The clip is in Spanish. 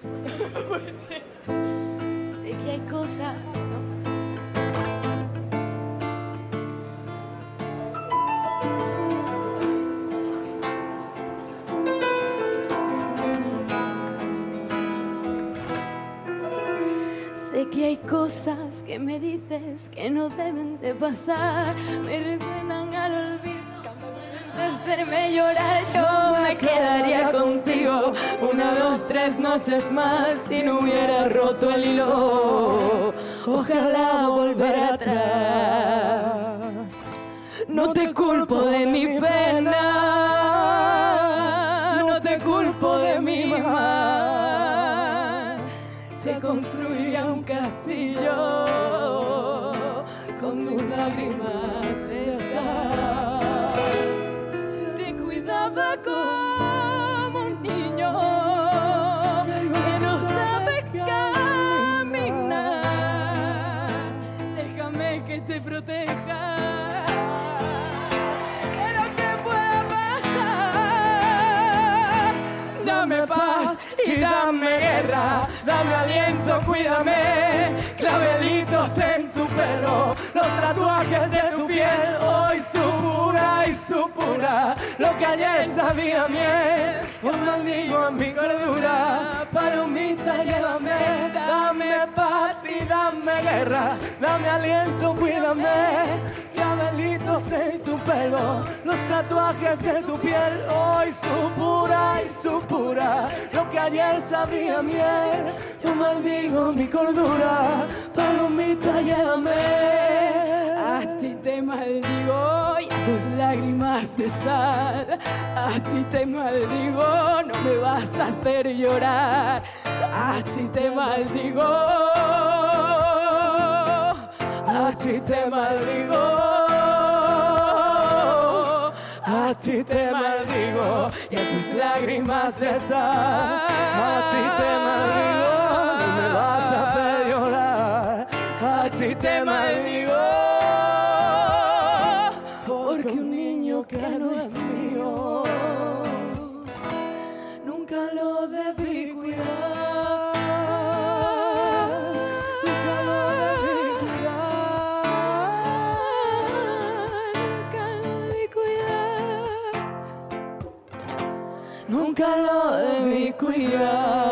sé que hay cosas. Sé que hay cosas que me dices que no deben de pasar, me recuerdan al olvido. Hacerme llorar, yo me quedaría tres noches más si no hubiera roto el hilo. Ojalá volver atrás. No te culpo de mi pena, no te culpo de mi mal. Te construiría un castillo con tus lágrimas de sal. Dame paz y dame guerra, dame aliento, cuídame, clavelitos en tu pelo, los tatuajes de tu piel, hoy su pura y su pura, lo que ayer sabía miel, yo maldigo a mi cordura, palomita llévame, dame guerra, dame aliento, cuídame. Clavelitos en tu pelo, los tatuajes de tu piel, hoy su pura y su pura, lo que ayer sabía miel, yo maldigo mi cordura, palomita llévame. A ti te maldigo tus lágrimas de sal, a ti te maldigo, no me vas a hacer llorar, a ti te maldigo. A ti te maldigo, a ti te maldigo y a tus lágrimas de. A ti te maldigo, no me vas a hacer. A ti te maldigo, porque un niño que no es mío nunca lo debí cuidar. Nunca lo debí cuidar.